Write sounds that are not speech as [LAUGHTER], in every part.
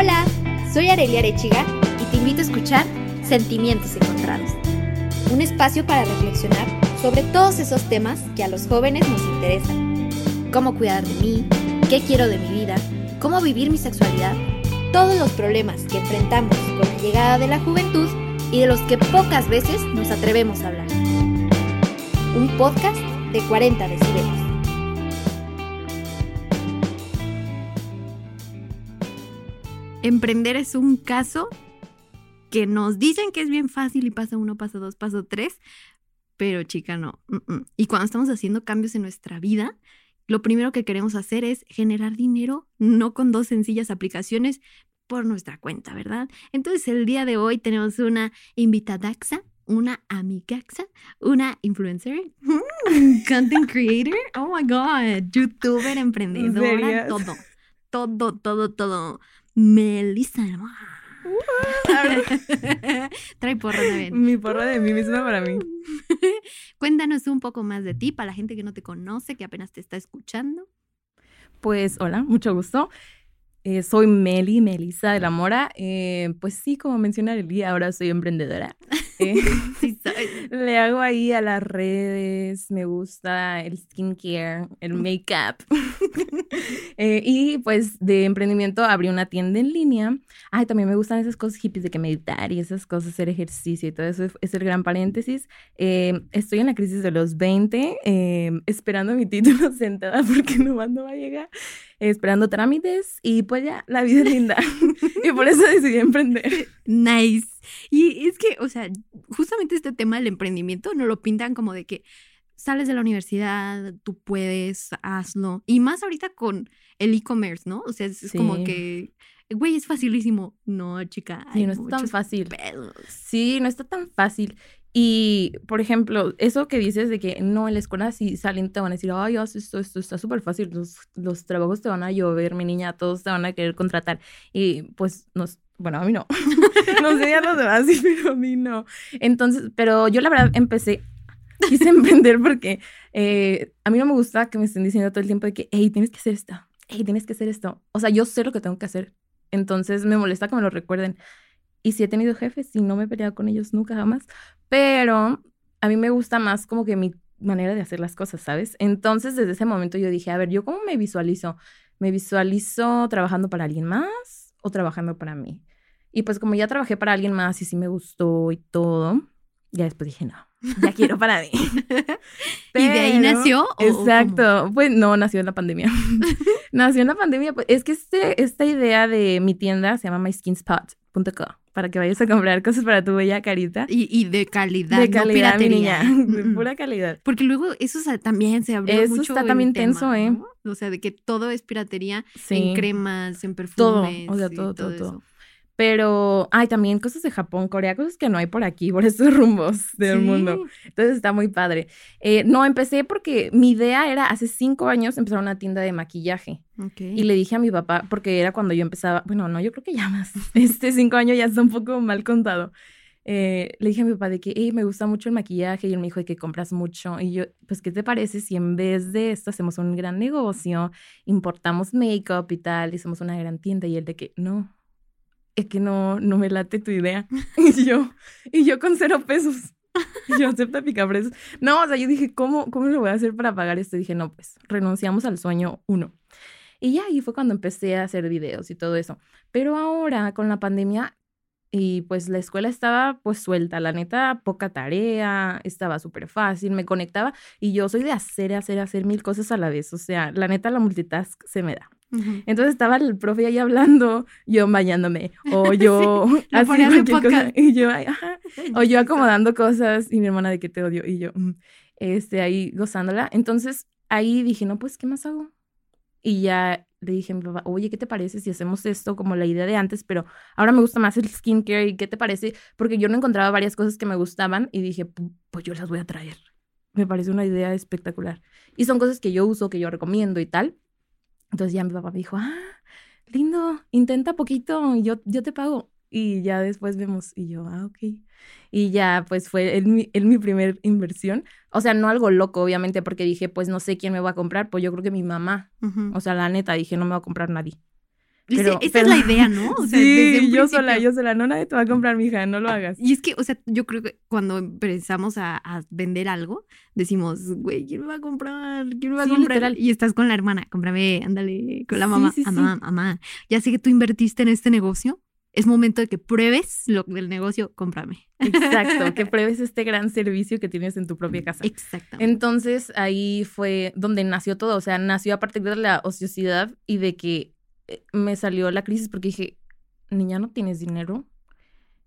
Hola, soy Arelia Arechiga y te invito a escuchar Sentimientos Encontrados, un espacio para reflexionar sobre todos esos temas que a los jóvenes nos interesan. Cómo cuidar de mí, qué quiero de mi vida, cómo vivir mi sexualidad, todos los problemas que enfrentamos con la llegada de la juventud y de los que pocas veces nos atrevemos a hablar. Un podcast de 40 decibeles. Emprender es un caso que nos dicen que es bien fácil y pasa uno, pasa dos, pasa tres, pero chica, no. mm, mm. Y cuando estamos haciendo cambios en nuestra vida, lo primero que queremos hacer es generar dinero, no con dos sencillas aplicaciones por nuestra cuenta, ¿verdad? Entonces el día de hoy tenemos una invitadaxa, una amigaxa, una influencer, mm, content creator, oh my god, youtuber, emprendedora, todo, todo, todo, todo. Melissa. [LAUGHS] Trae porra también. Mi porra de mí misma para mí. [LAUGHS] Cuéntanos un poco más de ti para la gente que no te conoce, que apenas te está escuchando. Pues hola, mucho gusto. Eh, soy Meli, Melissa de la Mora. Eh, pues sí, como menciona Lili, ahora soy emprendedora. Eh, Sí, [LAUGHS] [LAUGHS] le hago ahí a las redes, me gusta el skincare, el make-up. [LAUGHS] Eh, y pues de emprendimiento abrí una tienda en línea. Ay, también me gustan esas cosas hippies de que meditar y esas cosas, hacer ejercicio y todo eso es, el gran paréntesis. Eh, estoy en la crisis de los 20, eh, esperando mi título sentada porque no no va a llegar, esperando trámites y pues ya, la vida es linda. [LAUGHS] y por eso decidí emprender. [LAUGHS] Nice. Y es que, o sea, justamente este tema del emprendimiento no lo pintan como de que sales de la universidad, tú puedes, hazlo. Y más ahorita con el e-commerce, ¿no? O sea, es, como que, güey, es facilísimo. No, chica. Sí, no está tan fácil. pedos. Sí, no está tan fácil. Y, por ejemplo, eso que dices de que no, en la escuela si salen te van a decir, ay, haz esto, esto está súper fácil, los, los trabajos te van a llover, mi niña, todos te van a querer contratar. Y pues, nos, bueno, a mí no. [LAUGHS] no sé a los demás, sí, pero a mí no. Entonces, pero yo la verdad empecé, quise [LAUGHS] emprender porque eh, a mí no me gusta que me estén diciendo todo el tiempo de que, hey, tienes que hacer esto, hey, tienes que hacer esto. O sea, yo sé lo que tengo que hacer. Entonces me molesta que me lo recuerden. Y sí he tenido jefes y no me he peleado con ellos nunca jamás. Pero a mí me gusta más como que mi manera de hacer las cosas, ¿sabes? Entonces desde ese momento yo dije, a ver, ¿yo cómo me visualizo? ¿Me visualizo trabajando para alguien más o trabajando para mí? Y pues como ya trabajé para alguien más y sí me gustó y todo, ya después dije, no, ya quiero para mí. [LAUGHS] ¿Y de ahí nació? o- cómo? Exacto. Pues no, nació en la pandemia. [LAUGHS] nació en la pandemia. Pues es que este, esta idea de mi tienda se llama mySkinSpot.co para que vayas a comprar cosas para tu bella carita. Y, y de calidad, de no calidad, mi piratería. niña. [LAUGHS] De pura calidad. Porque luego eso también se abrió Eso mucho está también el tema, tenso, ¿eh? ¿no? O sea, de que todo es piratería Sí. en cremas, en Todo, perfumes. o sea, todo, todo, eso. todo. Pero hay también cosas de Japón, Corea, cosas que no hay por aquí, [LAUGHS] por estos rumbos del Sí. mundo. Entonces está muy padre. Eh, no, empecé porque mi idea era hace cinco años empezar una tienda de maquillaje. Y le dije a mi papá, porque era cuando yo empezaba, bueno, no, yo creo que ya más, [LAUGHS] este cinco años ya está un poco mal contado. Eh, le dije a mi papá de que, hey, me gusta mucho el maquillaje y él me dijo de que compras mucho. Y yo, pues, ¿qué te parece si en vez de esto hacemos un gran negocio, importamos make-up y tal, y hacemos una gran tienda? Y él de que, no, es que no, no me late tu idea. [LAUGHS] Y yo, y yo con cero pesos. Y yo acepta picapresos. No, o sea, yo dije, ¿cómo, ¿cómo lo voy a hacer para pagar esto? Y dije, no, pues renunciamos al sueño uno. Y ya ahí fue cuando empecé a hacer videos y todo eso. Pero ahora con la pandemia y pues la escuela estaba pues suelta, la neta, poca tarea, estaba súper fácil, me conectaba y yo soy de hacer, hacer, hacer mil cosas a la vez. O sea, la neta, la multitask se me da. Entonces estaba el profe ahí hablando, yo bañándome, o [LAUGHS] yo así en cualquier cosa, y yo, ajá, [LAUGHS] o yo acomodando cosas, y mi hermana de que te odio, y yo, mm, este, ahí gozándola. Entonces ahí dije, no, pues, ¿qué más hago? Y ya le dije a mi papá, oye, ¿qué te parece si hacemos esto como la idea de antes, pero ahora me gusta más el skincare, ¿y qué te parece? Porque yo no encontraba varias cosas que me gustaban y dije, "Pu- pues yo las voy a traer. Me parece una idea espectacular. Y son cosas que yo uso, que yo recomiendo y tal. Entonces ya mi papá me dijo, ah, lindo, intenta poquito yo, yo te pago. Y ya después vemos. Y yo, ah, ok. Y ya, pues fue el, mi- el mi primer inversión. O sea, no algo loco, obviamente, porque dije, pues no sé quién me va a comprar. Pues yo creo que mi mamá. O sea, la neta, dije, no me va a comprar nadie. Pero- esa pero- es la idea, ¿no? O sea, desde sí, un yo sola, yo sola. No, nadie te va a comprar, mija, no lo hagas. Y es que, o sea, yo creo que cuando empezamos a, a vender algo, decimos, güey, ¿quién me va a comprar? ¿Quién me va a Sí, comprar? literal. Y estás con la hermana, cómprame, ándale, con la Sí, mamá, sí, "Ah, sí. mamá, mamá, ya sé que tú invertiste en este negocio, es momento de que pruebes lo del negocio, cómprame. Exacto, que [LAUGHS] pruebes este gran servicio que tienes en tu propia casa. Exactamente. Entonces ahí fue donde nació todo, o sea, nació a partir de la ociosidad y de que me salió la crisis porque dije, niña, no tienes dinero.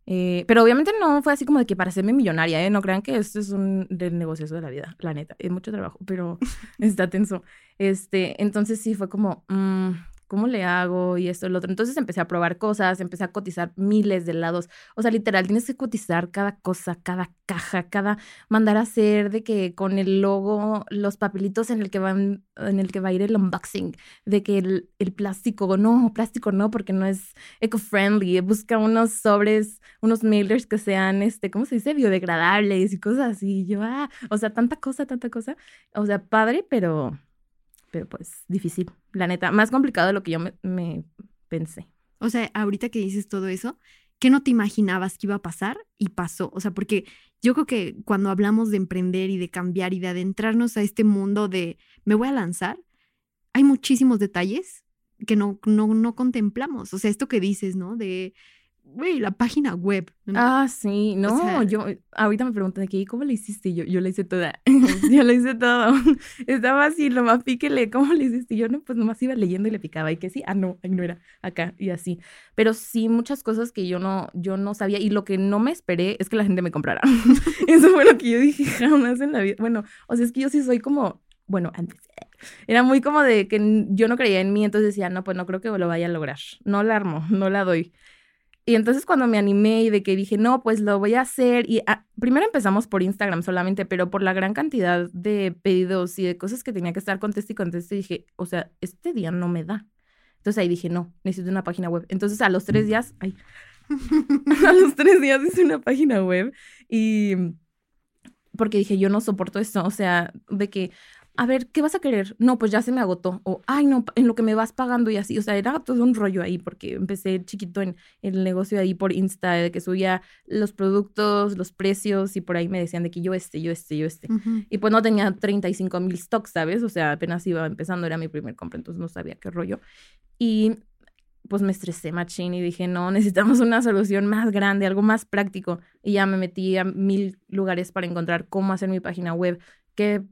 Eh, pero obviamente no fue así como de que para hacerme millonaria, ¿eh? No crean que esto es un del negocio de la vida, la neta. Es mucho trabajo, pero [LAUGHS] está tenso. Este, entonces sí fue como, mm, ¿cómo le hago? Y esto, el otro. Entonces empecé a probar cosas, empecé a cotizar miles de lados. O sea, literal, tienes que cotizar cada cosa, cada caja, cada mandar a hacer de que con el logo, los papelitos en el que van, en el que va a ir el unboxing, de que el, plástico, no, plástico no, porque no es eco-friendly. Busca unos sobres, unos mailers que sean, este, ¿cómo se dice? Biodegradables y cosas así. Yo, ah, o sea, tanta cosa, tanta cosa. O sea, padre, pero, pero pues difícil, la neta. Más complicado de lo que yo me, pensé. O sea, ahorita que dices todo eso, ¿qué no te imaginabas que iba a pasar? Y pasó. O sea, porque yo creo que cuando hablamos de emprender y de cambiar y de adentrarnos a este mundo de me voy a lanzar, hay muchísimos detalles que no, no, no contemplamos. O sea, esto que dices, ¿no? De, güey, la página web. ¿no? Ah, sí, no, sea- yo ahorita me preguntan de que, "¿Y ¿cómo le hiciste? Yo, yo la hice toda, [LAUGHS] yo la hice todo. [LAUGHS] Estaba así, nomás píquele, ¿cómo le hiciste? Yo no, pues nomás iba leyendo y le picaba y que sí, ah, no, ay, no era acá y así. Pero sí, muchas cosas que yo no, yo no sabía y lo que no me esperé es que la gente me comprara. [LAUGHS] Eso fue lo que yo dije jamás en la vida. Bueno, o sea, es que yo sí soy como, bueno, antes era muy como de que yo no creía en mí, entonces decía, no, pues no creo que lo vaya a lograr. No la armo, no la doy. Y entonces cuando me animé y de que dije, no, pues lo voy a hacer. Y ah, primero empezamos por Instagram solamente, pero por la gran cantidad de pedidos y de cosas que tenía que estar conteste y conteste, dije, o sea, este día no me da. Entonces ahí dije, no, necesito una página web. Entonces a los tres días, ay, [LAUGHS] a los tres días hice una página web y porque dije, yo no soporto esto, o sea, de que, a ver, ¿qué vas a querer? No, pues ya se me agotó, o, ay, no, en lo que me vas pagando y así, o sea, era todo un rollo ahí, porque empecé chiquito en el negocio ahí por Insta, de que subía los productos, los precios, y por ahí me decían de que yo este, yo este, yo este. Ujú. Y pues no tenía 35 mil stocks, ¿sabes? O sea, apenas iba empezando, era mi primer compra, entonces no sabía qué rollo. Y pues me estresé machín y dije, no, necesitamos una solución más grande, algo más práctico. Y ya me metí a mil lugares para encontrar cómo hacer mi página web, qué,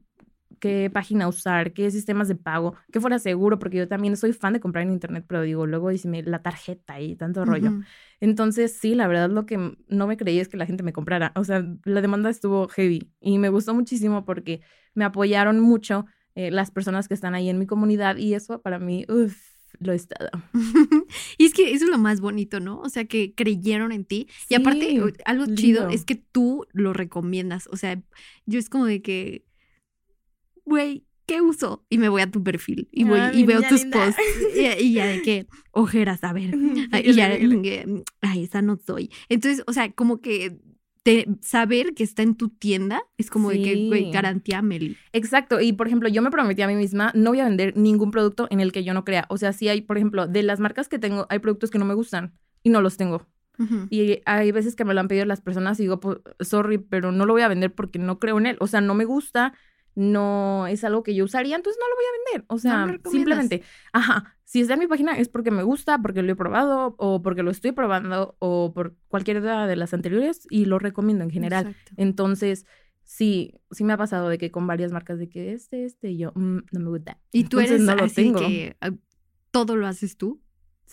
qué página usar, qué sistemas de pago, que fuera seguro, porque yo también soy fan de comprar en internet, pero digo, luego y la tarjeta y tanto rollo. Ujú. Entonces, sí, la verdad lo que no me creí es que la gente me comprara. O sea, la demanda estuvo heavy y me gustó muchísimo porque me apoyaron mucho eh, las personas que están ahí en mi comunidad y eso para mí, uff, lo he estado. [LAUGHS] y es que eso es lo más bonito, ¿no? O sea, que creyeron en ti. Y aparte, Sí, algo chido lindo. es que tú lo recomiendas. O sea, yo es como de que, güey, ¿qué uso? Y me voy a tu perfil y voy Ah, y veo tus linda. posts. [LAUGHS] Y, y ya de que, ojeras, a ver. Y ya, ay, esa no soy. Entonces, o sea, como que te- saber que está en tu tienda es como de que, güey, garantía Meli. Exacto, y por ejemplo, yo me prometí a mí misma, no voy a vender ningún producto en el que yo no crea. O sea, si hay, por ejemplo, de las marcas que tengo, hay productos que no me gustan y no los tengo. Y hay veces que me lo han pedido las personas y digo, pues, sorry, pero no lo voy a vender porque no creo en él. O sea, no me gusta, no es algo que yo usaría, entonces no lo voy a vender. O sea, simplemente, ajá, si está en mi página es porque me gusta, porque lo he probado o porque lo estoy probando o por cualquiera de las anteriores y lo recomiendo en general. Exacto. Entonces, sí, sí me ha pasado de que con varias marcas de que este, este, y yo, "Mm, no me gusta. Y tú Entonces, eres no lo así tengo. que ah, todo lo haces tú.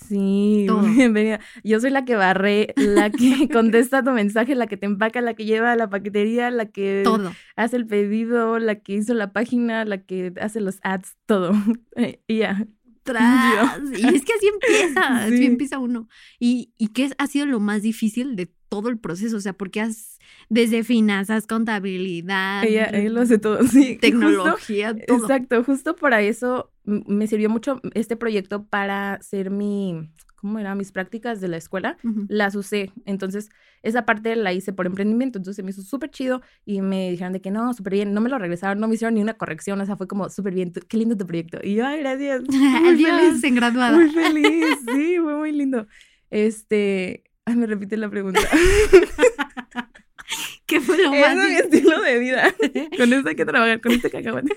Sí, Todo. [LAUGHS] bienvenida. Yo soy la que barre, la que [LAUGHS] contesta tu mensaje, la que te empaca, la que lleva a la paquetería, la que Todo. hace el pedido, la que hizo la página, la que hace los ads, todo. [LAUGHS] Eh, Y ya. Tras. Y es que así empieza, así Sí. empieza uno. ¿Y, y qué ha sido lo más difícil de todo el proceso? O sea, porque has, desde finanzas, contabilidad, Ella, ella lo hace todo, [LAUGHS] sí. Justo- tecnología, todo. Exacto, justo para eso me sirvió mucho este proyecto para hacer mi, ¿cómo era? Mis prácticas de la escuela las usé. Entonces, esa parte la hice por emprendimiento. Entonces, se me hizo súper chido y me dijeron de que no, súper bien. No me lo regresaron, no me hicieron ni una corrección. O sea, fue como súper bien. Qué lindo tu proyecto. Y yo, ay, gracias. [LAUGHS] Muy Adiós, feliz. en graduada. Muy feliz. [LAUGHS] Sí, fue muy lindo. Este. Ay, me repite la pregunta. [LAUGHS] ¿Qué fue lo más es mi difícil? estilo de vida. [LAUGHS] Con esto hay que trabajar, con este cacahuate.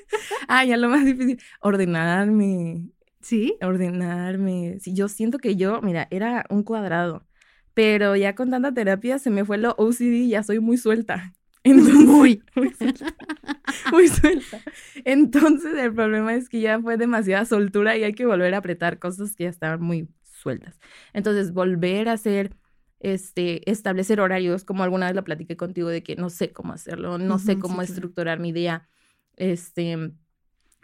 Ah, ya lo más difícil. Ordenarme. ¿Sí? ordenarme. Sí, yo siento que yo, mira, era un cuadrado, pero ya con tanta terapia se me fue lo OCD, ya soy muy suelta. [LAUGHS] Entonces, Muy. muy suelta. Muy suelta. Entonces, el problema es que ya fue demasiada soltura y hay que volver a apretar cosas que ya estaban muy sueltas. Entonces, volver a hacer este, establecer horarios, como alguna vez lo platiqué contigo de que no sé cómo hacerlo, no sé cómo sí, claro. estructurar mi día, este,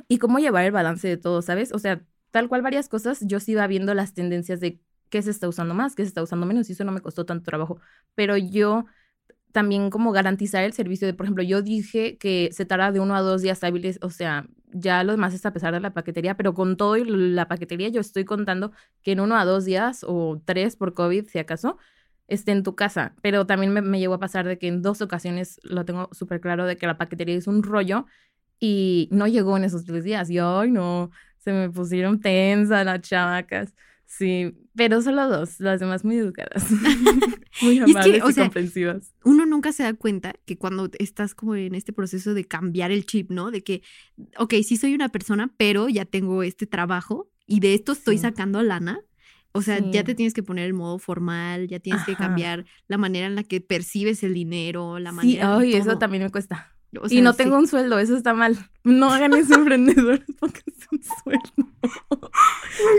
y cómo llevar el balance de todo, ¿sabes? O sea, tal cual varias cosas, yo sí iba viendo las tendencias de qué se está usando más, qué se está usando menos, y eso no me costó tanto trabajo, pero yo también como garantizar el servicio de, por ejemplo, yo dije que se tarda de uno a dos días hábiles, o sea, ya lo demás es a pesar de la paquetería, pero con todo y la paquetería yo estoy contando que en uno a dos días o tres por COVID, si acaso, esté en tu casa. Pero también me, me llegó a pasar de que en dos ocasiones lo tengo súper claro de que la paquetería es un rollo y no llegó en esos tres días. Y ay, no, se me pusieron tensas las chamacas. Sí, pero solo dos, las demás muy educadas. [LAUGHS] [LAUGHS] muy es que, amables y, sea, comprensivas. Uno nunca se da cuenta que cuando estás como en este proceso de cambiar el chip, ¿no? De que, ok, sí soy una persona, pero ya tengo este trabajo y de esto estoy Sí. sacando lana. O sea, Sí. ya te tienes que poner el modo formal, ya tienes que cambiar la manera en la que percibes el dinero, la Sí, manera. ay, eso también me cuesta. O y no sí. tengo un sueldo, eso está mal. No hagan eso [LAUGHS] emprendedores, pónganse un sueldo.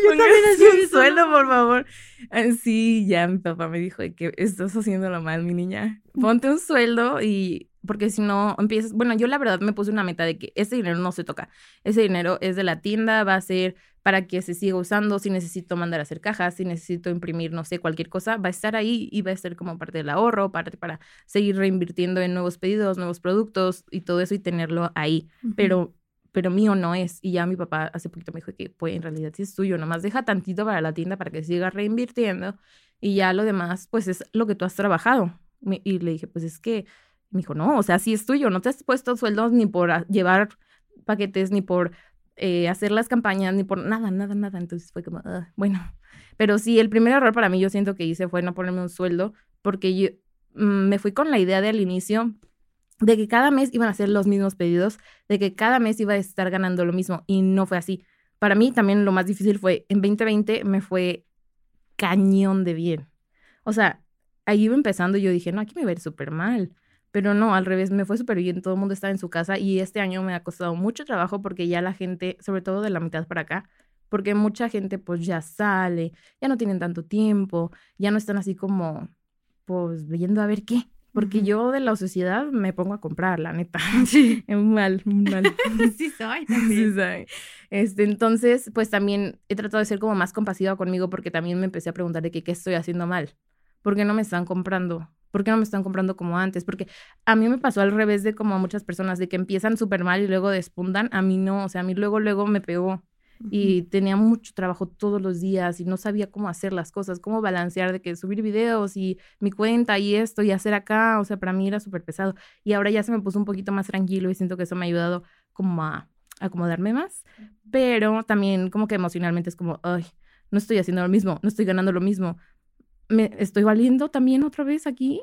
Pónganse hacía un eso, sueldo, por favor. Sí, ya mi papá me dijo que estás haciéndolo mal, mi niña. Ponte un sueldo y porque si no empiezas, bueno, yo la verdad me puse una meta de que ese dinero no se toca. Ese dinero es de la tienda, va a ser para que se siga usando, si necesito mandar a hacer cajas, si necesito imprimir, no sé, cualquier cosa, va a estar ahí y va a ser como parte del ahorro, parte para seguir reinvirtiendo en nuevos pedidos, nuevos productos y todo eso y tenerlo ahí. Ujú. Pero, pero mío no es. Y ya mi papá hace poquito me dijo que, pues en realidad sí es tuyo, nomás deja tantito para la tienda para que siga reinvirtiendo y ya lo demás, pues es lo que tú has trabajado. Y le dije, pues es que, me dijo, no, o sea, sí es tuyo, no te has puesto sueldos ni por llevar paquetes, ni por eh, hacer las campañas, ni por nada, nada, nada. Entonces fue como, "Ah, bueno. Pero sí, el primer error para mí yo siento que hice fue no ponerme un sueldo, porque yo mm, me fui con la idea del inicio de que cada mes iban a hacer los mismos pedidos, de que cada mes iba a estar ganando lo mismo y no fue así. Para mí también lo más difícil fue, en 2020 me fue cañón de bien. O sea, ahí iba empezando y yo dije, no, aquí me va a ir súper mal. Pero no, al revés, me fue súper bien, todo el mundo estaba en su casa y este año me ha costado mucho trabajo porque ya la gente, sobre todo de la mitad para acá, porque mucha gente pues ya sale, ya no tienen tanto tiempo, ya no están así como pues viendo a ver qué. Porque yo de la sociedad me pongo a comprar, la neta. [LAUGHS] Sí. Es [LAUGHS] mal, mal. [LAUGHS] sí soy Sí, también. sabe. Este, entonces, pues también he tratado de ser como más compasiva conmigo porque también me empecé a preguntar de que qué estoy haciendo mal. ¿Por qué no me están comprando? ¿Por qué no me están comprando como antes? Porque a mí me pasó al revés de como a muchas personas, de que empiezan súper mal y luego despuntan. A mí no, o sea, a mí luego, luego me pegó y tenía mucho trabajo todos los días y no sabía cómo hacer las cosas, cómo balancear de que subir videos y mi cuenta y esto y hacer acá, o sea, para mí era súper pesado. Y ahora ya se me puso un poquito más tranquilo y siento que eso me ha ayudado como a acomodarme más, pero también como que emocionalmente es como, ay, no estoy haciendo lo mismo, no estoy ganando lo mismo. ¿Me estoy valiendo también otra vez aquí?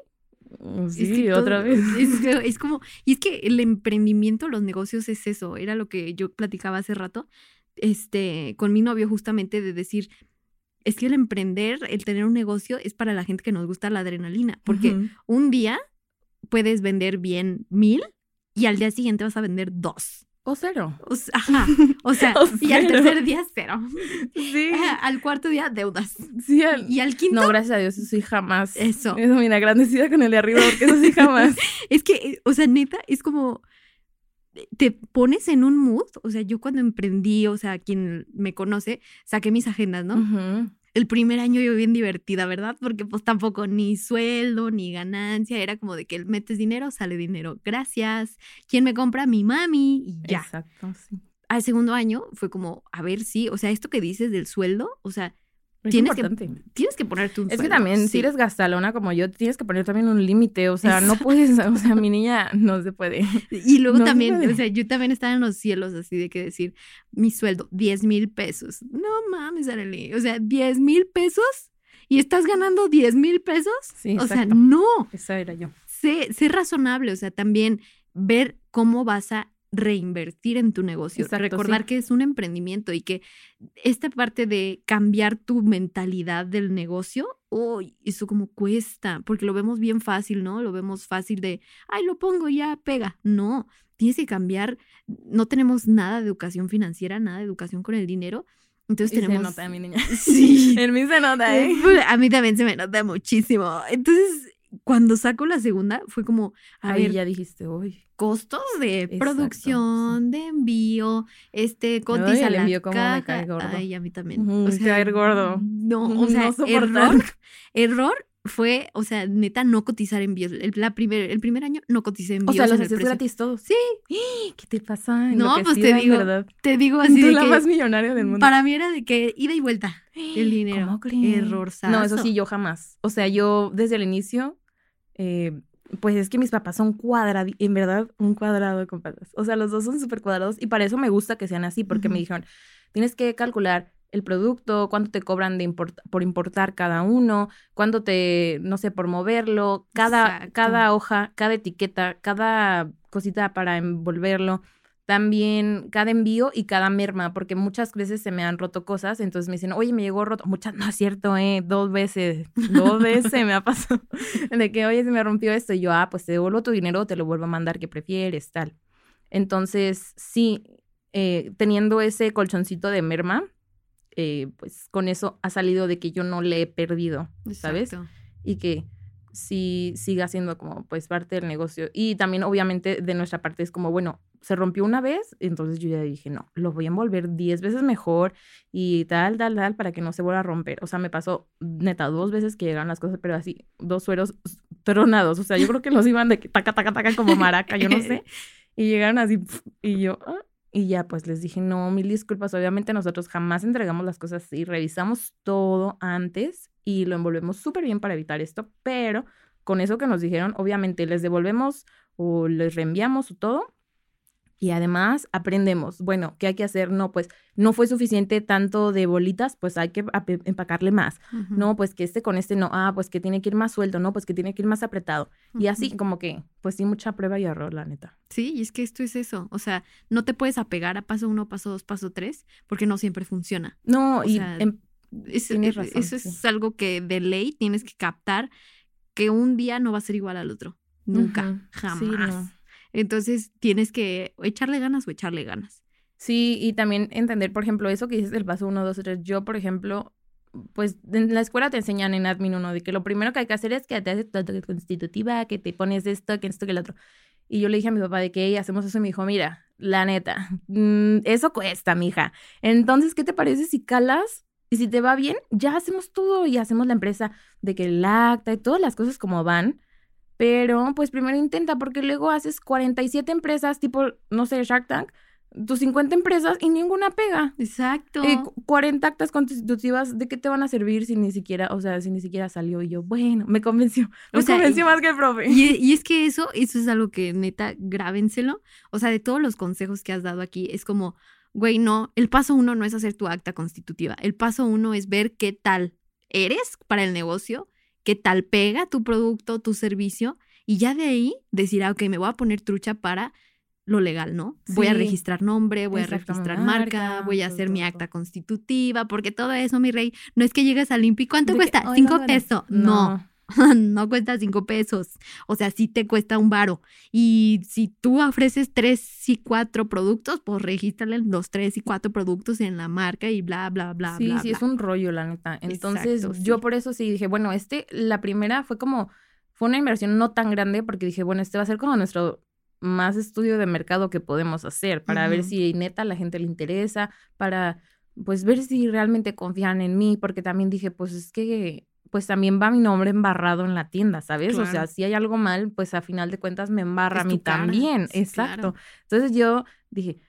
Mm, Sí, Es que todo- otra vez. [LAUGHS] Es, como, y es que el emprendimiento, los negocios es eso, era lo que yo platicaba hace rato, este, con mi novio justamente de decir, es que el emprender, el tener un negocio es para la gente que nos gusta la adrenalina, porque un día puedes vender bien mil y al día siguiente vas a vender dos. O cero. O ajá, o sea, [LAUGHS] O y al tercer día cero. Sí. [LAUGHS] Ajá, al cuarto día deudas. Sí, al- Y al quinto No, gracias a Dios, eso sí jamás. Eso. Eso, mira, agradecida con el de arriba, porque eso sí jamás. [LAUGHS] Es que, eh, o sea, neta, es como te pones en un mood. O sea, yo cuando emprendí, o sea, quien me conoce, saqué mis agendas, ¿no? Ujú. El primer año yo bien divertida, ¿verdad? Porque pues tampoco ni sueldo, ni ganancia. Era como de que metes dinero, sale dinero. Gracias. ¿Quién me compra? Mi mami. Y ya. Exacto, sí. al segundo año fue como, a ver, sí, o sea, esto que dices del sueldo, o sea, tienes que, tienes que ponerte un Es que sueldo, también, sí. si eres gastalona como yo, tienes que poner también un límite. O sea, no puedes, [LAUGHS] o sea, mi niña no se puede. Y luego No también, o sea, yo también estaba en los cielos así de que decir, mi sueldo, 10 mil pesos. No mames, Arely. O sea, 10 mil pesos y estás ganando 10 mil pesos. Sí, o sea, no, Esa era yo. sé, sé razonable. O sea, también ver cómo vas a reinvertir en tu negocio. Exacto, Recordar sí. que es un emprendimiento y que esta parte de cambiar tu mentalidad del negocio, uy, eso como cuesta, porque lo vemos bien fácil, ¿no? Lo vemos fácil de, ay, lo pongo, ya pega. No, tienes que cambiar. No tenemos nada de educación financiera, nada de educación con el dinero. Entonces Y tenemos... se nota, mi niña. [LAUGHS] Sí. [LAUGHS] En mí se nota, ¿eh? A mí también se me nota muchísimo. Entonces, cuando saco la segunda, fue como, a Ahí ver, ya dijiste, uy. costos de Exacto, producción, de envío, este, el la envío cómo me cae gordo. Ay, a mí también. O sea, caer gordo. No, o [LAUGHS] sea, error, error fue, o sea, neta, no cotizar envíos. El, la primer, el primer año no coticé O envíos. sea, los hacías gratis todos. Sí. [GASPS] ¿Qué te pasa? No, pues te digo, verdad. Te digo así Tú de la que más millonaria del mundo. para mí era de que ida y vuelta el [GASPS] dinero. ¿Cómo crees? Errorzazo. No, eso sí, yo jamás. O sea, yo desde el inicio, eh, pues es que mis papás son cuadrados, en verdad, un cuadrado de compadres. O sea, los dos son súper cuadrados y para eso me gusta que sean así, porque me dijeron, tienes que calcular el producto, cuánto te cobran de import- por importar cada uno, cuánto te, no sé, por moverlo, cada, Exacto. cada hoja, cada etiqueta, cada cosita para envolverlo. También cada envío y cada merma, porque muchas veces se me han roto cosas, entonces me dicen, oye, me llegó roto. Muchas, no es cierto, ¿eh? Dos veces, dos veces me ha pasado. [LAUGHS] De que, oye, se me rompió esto. Y yo, ah, pues te devuelvo tu dinero te lo vuelvo a mandar, que prefieres? Tal. Entonces, sí, eh, teniendo ese colchoncito de merma, eh, pues con eso ha salido de que yo no le he perdido, ¿sabes? Exacto. y que sí siga siendo como pues parte del negocio. Y también obviamente de nuestra parte es como, bueno, se rompió una vez, entonces yo ya dije, no, lo voy a envolver 10 veces mejor y tal, tal, tal, para que no se vuelva a romper. O sea, me pasó neta dos veces que llegaron las cosas, pero así, dos sueros tronados. O sea, yo creo que los [LAUGHS] iban de taca, taca, taca como maraca, yo no sé. [LAUGHS] Y llegaron así, y yo, ah, y ya pues les dije, no, mil disculpas, obviamente nosotros jamás entregamos las cosas así, revisamos todo antes y lo envolvemos súper bien para evitar esto, pero con eso que nos dijeron, obviamente les devolvemos o les reenviamos o todo. Y además aprendemos, bueno, ¿qué hay que hacer? No, pues no fue suficiente tanto de bolitas, pues hay que empacarle más. No, pues que este con este no, ah, pues que tiene que ir más suelto, no, pues que tiene que ir más apretado. Y así como que, pues sí, mucha prueba y error, la neta. Sí, y es que esto es eso. O sea, no te puedes apegar a paso uno, paso dos, paso tres, porque no siempre funciona. No, O y sea, em- Es- Tienes razón, eso es algo que de ley tienes que captar que un día no va a ser igual al otro. Nunca, jamás. Sí, no. Entonces tienes que echarle ganas o echarle ganas. Sí, y también entender, por ejemplo, eso que dices del paso 1, 2, 3. Yo, por ejemplo, pues en la escuela te enseñan en Admin 1 de que lo primero que hay que hacer es que te haces tu tu constitutiva, que te pones esto, que esto, que el otro. Y yo le dije a mi papá de que "Ey, hacemos eso y me dijo, mira, la neta, mm, eso cuesta, mija. Entonces, ¿qué te parece si calas? Y si te va bien, ya hacemos todo y hacemos la empresa de que el acta y todas las cosas como van. Pero, pues primero intenta, porque luego haces 47 empresas, tipo, no sé, Shark Tank, tus 50 empresas y ninguna pega. Exacto. Eh, cu- 40 actas constitutivas, ¿de qué te van a servir si ni siquiera, o sea, si ni siquiera salió? Y yo, bueno, me convenció. [LAUGHS] O Me sea, convenció y- más que el profe. Y, [LAUGHS] y es que eso, eso es algo que neta, grábenselo. O sea, de todos los consejos que has dado aquí, es como, güey, no, el paso uno no es hacer tu acta constitutiva. El paso uno es ver qué tal eres para el negocio, qué tal pega tu producto, tu servicio, y ya de ahí decir, ah, ok, me voy a poner trucha para lo legal, ¿no? Voy a registrar nombre, voy a registrar marca, marca, voy a todo, hacer mi acta todo. constitutiva, porque todo eso, mi rey, no es que llegues al INPI, ¿cuánto De cuesta? "Oiga, Cinco bueno". pesos. no. no [LAUGHS] cuesta cinco pesos. O sea, sí te cuesta un varo. Y si tú ofreces tres y cuatro productos, pues regístrale los tres y cuatro productos en la marca y bla, bla, bla, Sí, bla. sí, bla. es un rollo, la neta. Entonces, Exacto, yo sí. por eso sí dije, bueno, este, la primera fue como, fue una inversión no tan grande porque dije, bueno, este va a ser como nuestro más estudio de mercado que podemos hacer para ver si neta la gente le interesa, para pues ver si realmente confían en mí, porque también dije, pues es que pues también va mi nombre embarrado en la tienda, ¿sabes? O sea, si hay algo mal, pues a final de cuentas me embarra a mí también. Sí, Exacto. claro. Entonces yo dije,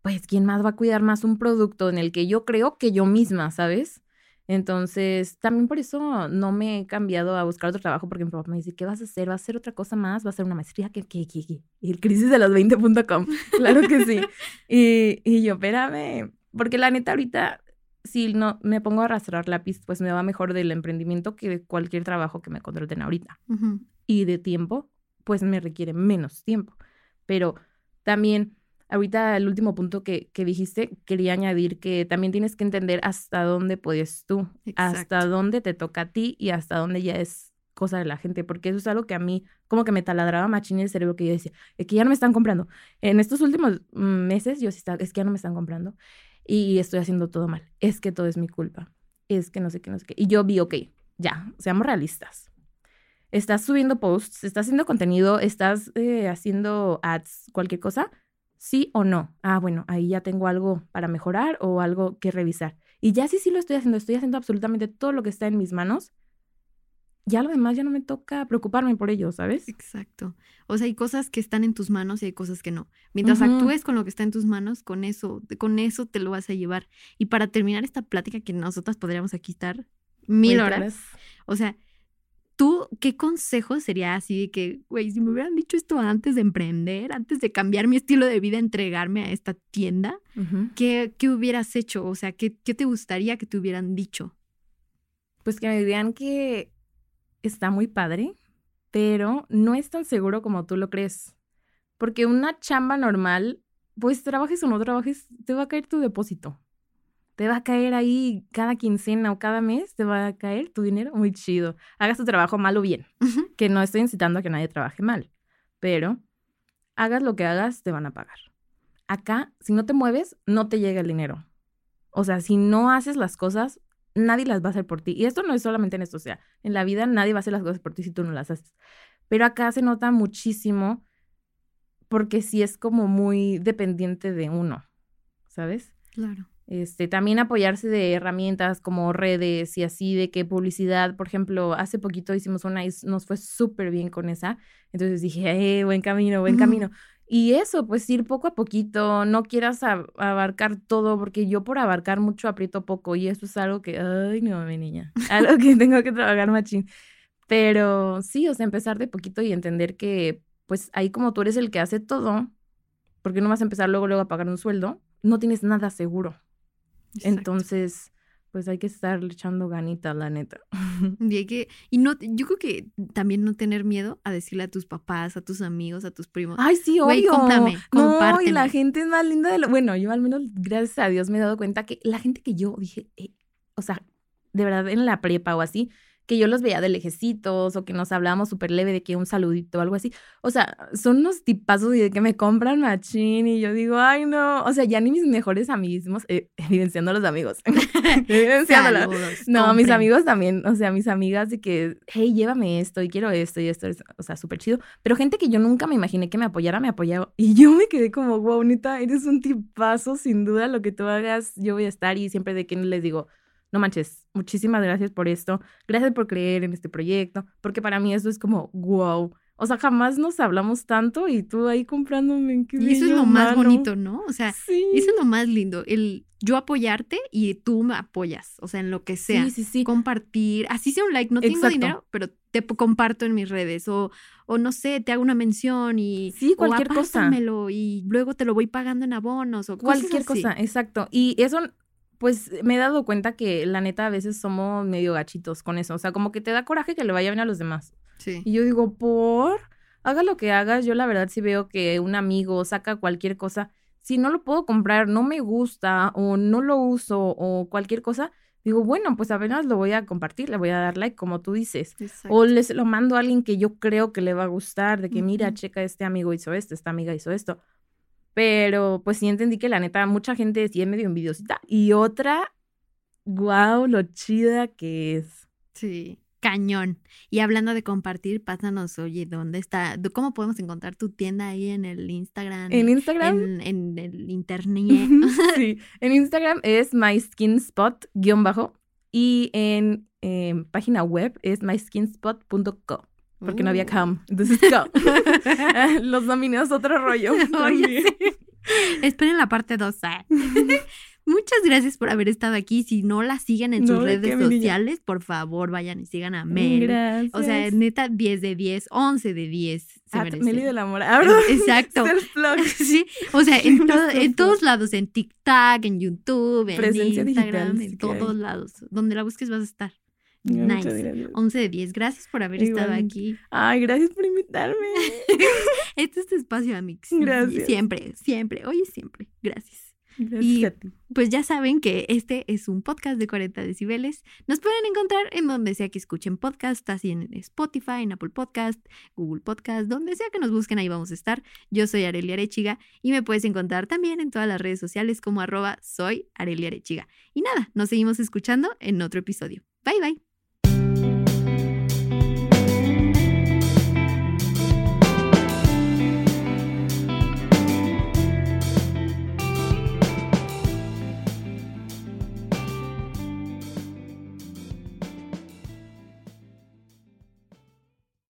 pues, ¿quién más va a cuidar más un producto en el que yo creo que yo misma, ¿sabes? Entonces, también por eso no me he cambiado a buscar otro trabajo, porque mi papá me dice, ¿qué vas a hacer? ¿Vas a hacer otra cosa más? ¿Vas a hacer una maestría? ¿Qué, qué, qué, qué? Y el crisis de los 20.com, [LAUGHS] claro que sí. [LAUGHS] Y, y yo, espérame, porque la neta ahorita, si no me pongo a arrastrar lápiz, pues me va mejor del emprendimiento que de cualquier trabajo que me contraten ahorita. Ujú. Y de tiempo, pues me requiere menos tiempo. Pero también ahorita el último punto que, que dijiste, quería añadir que también tienes que entender hasta dónde puedes tú, hasta dónde te toca a ti y hasta dónde ya es cosa de la gente, porque eso es algo que a mí como que me taladraba machín el cerebro que yo decía, es que ya no me están comprando. En estos últimos mm, meses yo sí estaba, es que ya no me están comprando y estoy haciendo todo mal, es que todo es mi culpa, es que no sé qué, no sé qué. Y yo vi, ok, ya, seamos realistas. Estás subiendo posts, estás haciendo contenido, estás eh, haciendo ads, cualquier cosa, sí o no. Ah, bueno, ahí ya tengo algo para mejorar o algo que revisar. Y ya sí, sí lo estoy haciendo, estoy haciendo absolutamente todo lo que está en mis manos. Ya lo demás ya no me toca preocuparme por ello, ¿sabes? Exacto. O sea, hay cosas que están en tus manos y hay cosas que no. Mientras actúes con lo que está en tus manos, con eso, con eso te lo vas a llevar. Y para terminar esta plática que nosotras podríamos aquí estar mil horas, o sea, ¿tú qué consejo sería así de que, güey, si me hubieran dicho esto antes de emprender, antes de cambiar mi estilo de vida, entregarme a esta tienda. ¿qué, qué hubieras hecho? O sea, ¿qué, ¿qué te gustaría que te hubieran dicho? Pues que me digan que está muy padre, pero no es tan seguro como tú lo crees. Porque una chamba normal, pues trabajes o no trabajes, te va a caer tu depósito. Te va a caer ahí cada quincena o cada mes, te va a caer tu dinero muy chido. Hagas tu trabajo mal o bien, que no estoy incitando a que nadie trabaje mal, pero hagas lo que hagas, te van a pagar. Acá, si no te mueves, no te llega el dinero. O sea, si no haces las cosas, nadie las va a hacer por ti. Y esto no es solamente en esto, o sea, en la vida nadie va a hacer las cosas por ti si tú no las haces. Pero acá se nota muchísimo porque sí es como muy dependiente de uno, ¿sabes? Claro. Este, también apoyarse de herramientas como redes y así, de que publicidad, por ejemplo, hace poquito hicimos una y nos fue súper bien con esa. Entonces dije, eh, buen camino, buen camino. Y eso, pues ir poco a poquito, no quieras ab- abarcar todo, porque yo por abarcar mucho aprieto poco y eso es algo que, ay, no, mi niña, [LAUGHS] algo que tengo que trabajar machín. Pero sí, o sea, empezar de poquito y entender que, pues ahí como tú eres el que hace todo, porque no vas a empezar luego, luego a pagar un sueldo, no tienes nada seguro. Exacto. Entonces, pues hay que estar echando ganita, la neta. [LAUGHS] Y, hay que- y no, yo creo que también no tener miedo a decirle a tus papás, a tus amigos, a tus primos. Ay, sí, obvio. Cómprame, No, y la gente es más linda de lo... Bueno, yo al menos, gracias a Dios, me he dado cuenta que la gente que yo dije, eh, o sea, de verdad en la prepa o así, que yo los veía de lejecitos o que nos hablábamos súper leve de que un saludito o algo así. O sea, son unos tipazos y de que me compran machín y yo digo, ay, no. O sea, ya ni mis mejores amiguismos, eh, [LAUGHS] evidenciando a los amigos. [LAUGHS] evidenciándolos. No, mis amigos también, o sea, mis amigas de que, hey, llévame esto y quiero esto y esto, es- o sea, súper chido. Pero gente que yo nunca me imaginé que me apoyara, me apoyaba. Y yo me quedé como, wow, neta, eres un tipazo, sin duda, lo que tú hagas, yo voy a estar y siempre de que les digo, no manches, muchísimas gracias por esto, gracias por creer en este proyecto, porque para mí eso es como, wow. O sea, jamás nos hablamos tanto y tú ahí comprándome. qué Y eso es lo más bonito, ¿no? O sea, Sí. eso es lo más lindo, el yo apoyarte y tú me apoyas, o sea, en lo que sea. Sí, sí, sí. Compartir, así sea un like, no tengo dinero, pero te comparto en mis redes o, o no sé, te hago una mención y Sí, cualquier o cosa. y luego te lo voy pagando en abonos o cosas Cualquier así. cosa, exacto. Y eso, pues me he dado cuenta que la neta a veces somos medio gachitos con eso. O sea, como que te da coraje que le vaya bien a los demás. Sí. Y yo digo, por, haga lo que hagas. Yo la verdad sí veo que un amigo saca cualquier cosa. Si no lo puedo comprar, no me gusta o no lo uso o cualquier cosa, digo, bueno, pues apenas lo voy a compartir, le voy a dar like, como tú dices. Exacto. O les lo mando a alguien que yo creo que le va a gustar, de que mira, checa, este amigo hizo esto, esta amiga hizo esto. Pero pues sí entendí que la neta, mucha gente sí es medio envidiosita. Y otra, wow, lo chida que es. Sí, cañón. Y hablando de compartir, pásanos, oye, ¿dónde está? ¿Tú- ¿Cómo podemos encontrar tu tienda ahí en el Instagram? En Instagram, En, en el internet. [LAUGHS] sí, en Instagram es myskinspot-bajo y en em, página web es myskinspot.co. Porque no había Uh. com. [LAUGHS] Entonces, co. [LAUGHS] Los dominios, otro rollo. [LAUGHS] Oye. Esperen la parte 2. Muchas gracias por haber estado aquí. Si no la siguen en sus No, ¿de redes sociales, por favor, vayan y sigan a Mel. Gracias. O sea, neta, 10 de 10, 11 de 10. Se Ah. Meli del amor. Ah, ¿verdad? Exacto. Sí, o sea, en, todo- en todos lados, en TikTok, en YouTube, en Presencia Instagram, digital, en todos lados. Donde la busques vas a estar. Nice. gracias. 11 de 10. Gracias por haber estado aquí. Ay, gracias por invitarme. [LAUGHS] Este es tu espacio, Amix. Gracias. Siempre, siempre. Oye, siempre. Gracias. Gracias Y- a ti. Pues ya saben que este es un podcast de 40 decibeles. Nos pueden encontrar en donde sea que escuchen podcast, así en Spotify, en Apple Podcast, Google Podcast, donde sea que nos busquen, ahí vamos a estar. Yo soy Arelia Arechiga y me puedes encontrar también en todas las redes sociales como arroba soy Arechiga. Y nada, nos seguimos escuchando en otro episodio. Bye bye. Bye.